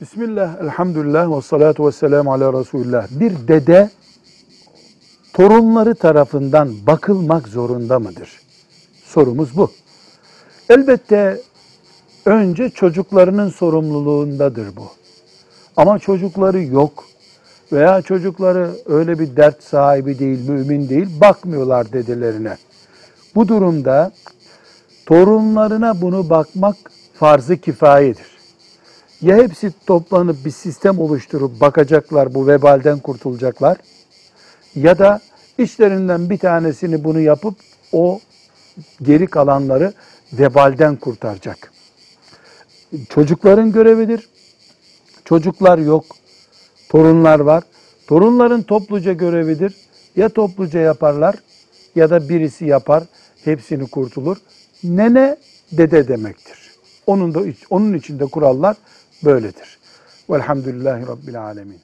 Bismillah, elhamdülillah ve salatu ve selamu ala Resulullah. Bir dede torunları tarafından bakılmak zorunda mıdır? Sorumuz bu. Elbette önce çocuklarının sorumluluğundadır bu. Ama çocukları yok veya çocukları öyle bir dert sahibi değil, mümin değil, bakmıyorlar dedelerine. Bu durumda torunlarına bunu bakmak farz-ı kifayedir. Ya hepsi toplanıp bir sistem oluşturup bakacaklar, bu vebalden kurtulacaklar. Ya da içlerinden bir tanesini bunu yapıp o geri kalanları vebalden kurtaracak. Çocukların görevidir. Çocuklar yok, torunlar var. Torunların topluca görevidir. Ya topluca yaparlar ya da birisi yapar, hepsini kurtulur. Nene dede demektir. Onun da onun içinde kurallar böyledir. Velhamdülillahi Rabbil Alemin.